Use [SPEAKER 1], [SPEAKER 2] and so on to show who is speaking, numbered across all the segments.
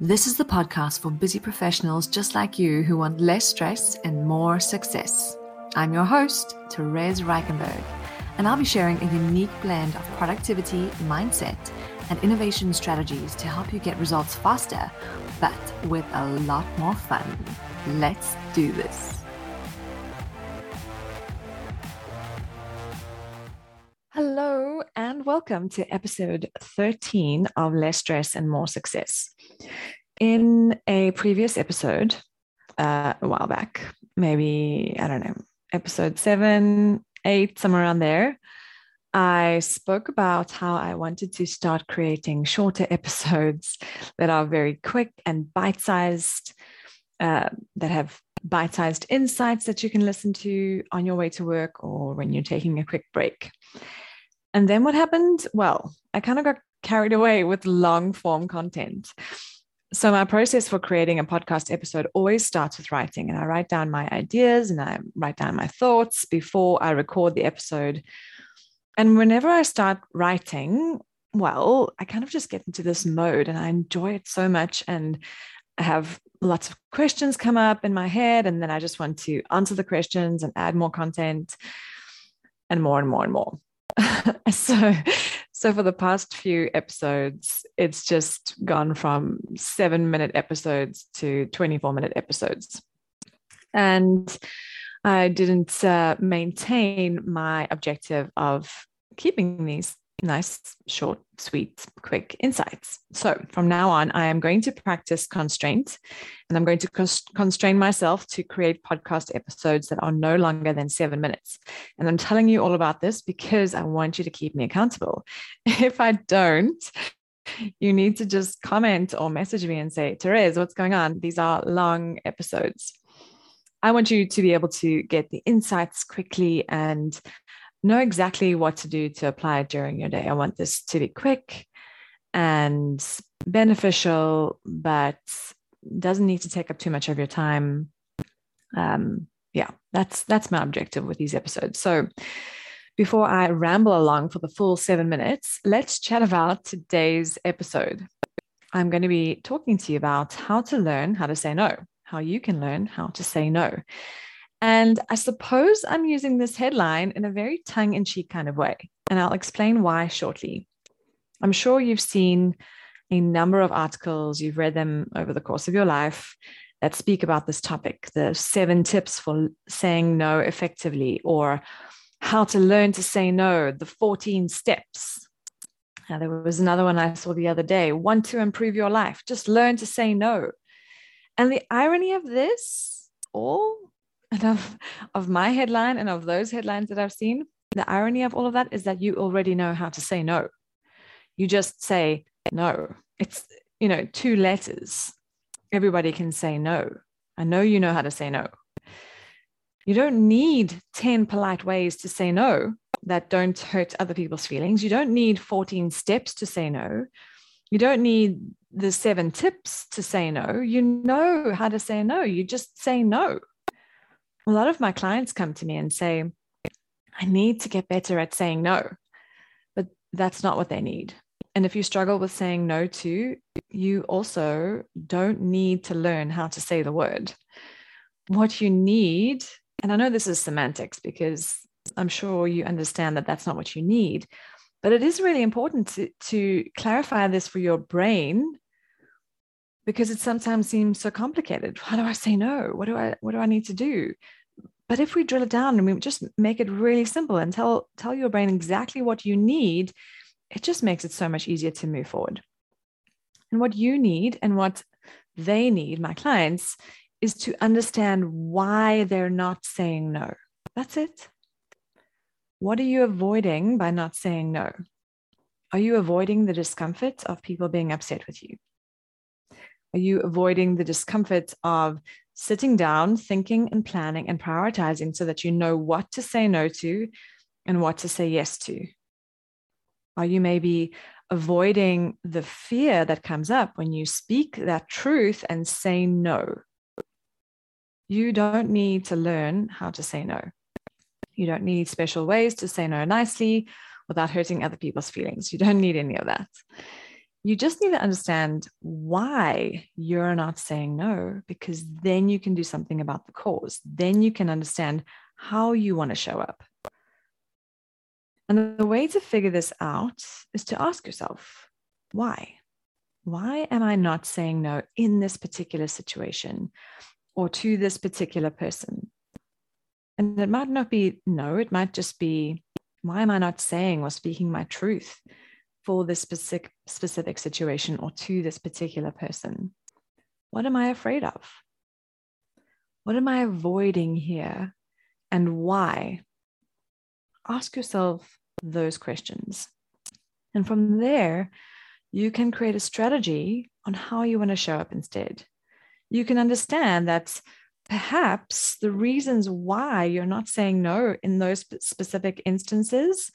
[SPEAKER 1] This is the podcast for busy professionals just like you who want less stress and more success. I'm your host, Therese Reichenberg, and I'll be sharing a unique blend of productivity, mindset, and innovation strategies to help you get results faster, but with a lot more fun. Let's do this. Hello, and welcome to episode 13 of Less Stress and More Success. In a previous episode, uh, a while back, maybe, I don't know, episode seven, eight, somewhere around there, I spoke about how I wanted to start creating shorter episodes that are very quick and bite sized, uh, that have bite sized insights that you can listen to on your way to work or when you're taking a quick break. And then what happened? Well, I kind of got carried away with long form content. So, my process for creating a podcast episode always starts with writing, and I write down my ideas and I write down my thoughts before I record the episode. And whenever I start writing, well, I kind of just get into this mode and I enjoy it so much. And I have lots of questions come up in my head, and then I just want to answer the questions and add more content and more and more and more. so so for the past few episodes it's just gone from 7 minute episodes to 24 minute episodes. And i didn't uh, maintain my objective of keeping these nice, short, sweet, quick insights. So from now on, I am going to practice constraint and I'm going to constrain myself to create podcast episodes that are no longer than seven minutes. And I'm telling you all about this because I want you to keep me accountable. If I don't, you need to just comment or message me and say, Therese, what's going on? These are long episodes. I want you to be able to get the insights quickly and know exactly what to do to apply it during your day. I want this to be quick and beneficial, but doesn't need to take up too much of your time. Um, yeah, that's that's my objective with these episodes. So before I ramble along for the full seven minutes, let's chat about today's episode. I'm going to be talking to you about how to learn how to say no, how you can learn how to say no. And I suppose I'm using this headline in a very tongue in cheek kind of way. And I'll explain why shortly. I'm sure you've seen a number of articles, you've read them over the course of your life that speak about this topic the seven tips for saying no effectively, or how to learn to say no, the 14 steps. Now, there was another one I saw the other day want to improve your life, just learn to say no. And the irony of this all and of, of my headline and of those headlines that I've seen, the irony of all of that is that you already know how to say no. You just say no. It's, you know, two letters. Everybody can say no. I know you know how to say no. You don't need 10 polite ways to say no that don't hurt other people's feelings. You don't need 14 steps to say no. You don't need the seven tips to say no. You know how to say no. You just say no a lot of my clients come to me and say, I need to get better at saying no. But that's not what they need. And if you struggle with saying no to, you also don't need to learn how to say the word. What you need, and I know this is semantics because I'm sure you understand that that's not what you need, but it is really important to, to clarify this for your brain because it sometimes seems so complicated. How do I say no? What do I what do I need to do? But if we drill it down and we just make it really simple and tell tell your brain exactly what you need, it just makes it so much easier to move forward. And what you need and what they need, my clients, is to understand why they're not saying no. That's it. What are you avoiding by not saying no? Are you avoiding the discomfort of people being upset with you? Are you avoiding the discomfort of sitting down, thinking and planning and prioritizing so that you know what to say no to and what to say yes to? Are you maybe avoiding the fear that comes up when you speak that truth and say no? You don't need to learn how to say no. You don't need special ways to say no nicely without hurting other people's feelings. You don't need any of that. You just need to understand why you're not saying no, because then you can do something about the cause. Then you can understand how you want to show up. And the way to figure this out is to ask yourself, why? Why am I not saying no in this particular situation or to this particular person? And it might not be no, it might just be, why am I not saying or speaking my truth for this specific, specific situation or to this particular person? What am I afraid of? What am I avoiding here and why? Ask yourself those questions. And from there, you can create a strategy on how you want to show up instead. You can understand that perhaps the reasons why you're not saying no in those specific instances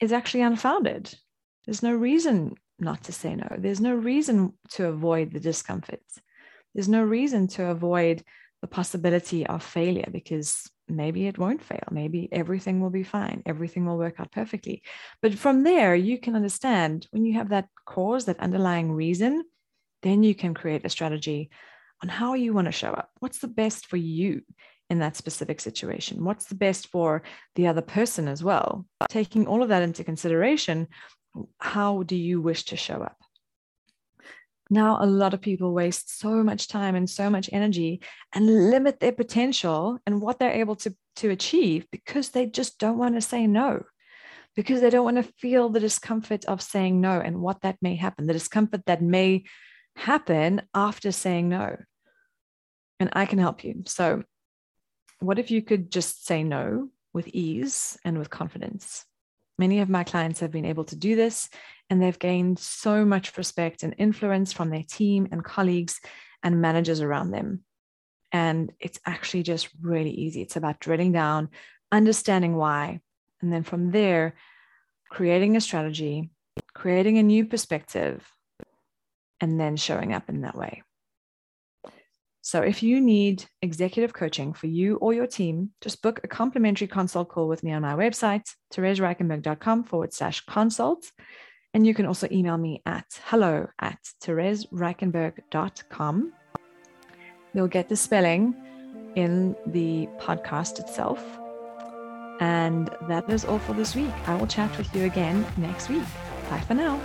[SPEAKER 1] is actually unfounded. There's no reason not to say no. There's no reason to avoid the discomfort. There's no reason to avoid the possibility of failure because maybe it won't fail. Maybe everything will be fine. Everything will work out perfectly. But from there, you can understand when you have that cause, that underlying reason, then you can create a strategy on how you want to show up. What's the best for you in that specific situation? What's the best for the other person as well? Taking all of that into consideration, how do you wish to show up? Now, a lot of people waste so much time and so much energy and limit their potential and what they're able to, to achieve because they just don't want to say no, because they don't want to feel the discomfort of saying no and what that may happen, the discomfort that may happen after saying no. And I can help you. So, what if you could just say no with ease and with confidence? Many of my clients have been able to do this, and they've gained so much respect and influence from their team and colleagues and managers around them. And it's actually just really easy. It's about drilling down, understanding why, and then from there, creating a strategy, creating a new perspective, and then showing up in that way. So if you need executive coaching for you or your team, just book a complimentary consult call with me on my website, theresereichenberg.com forward slash consult. And you can also email me at hello at theresereichenberg.com. You'll get the spelling in the podcast itself. And that is all for this week. I will chat with you again next week. Bye for now.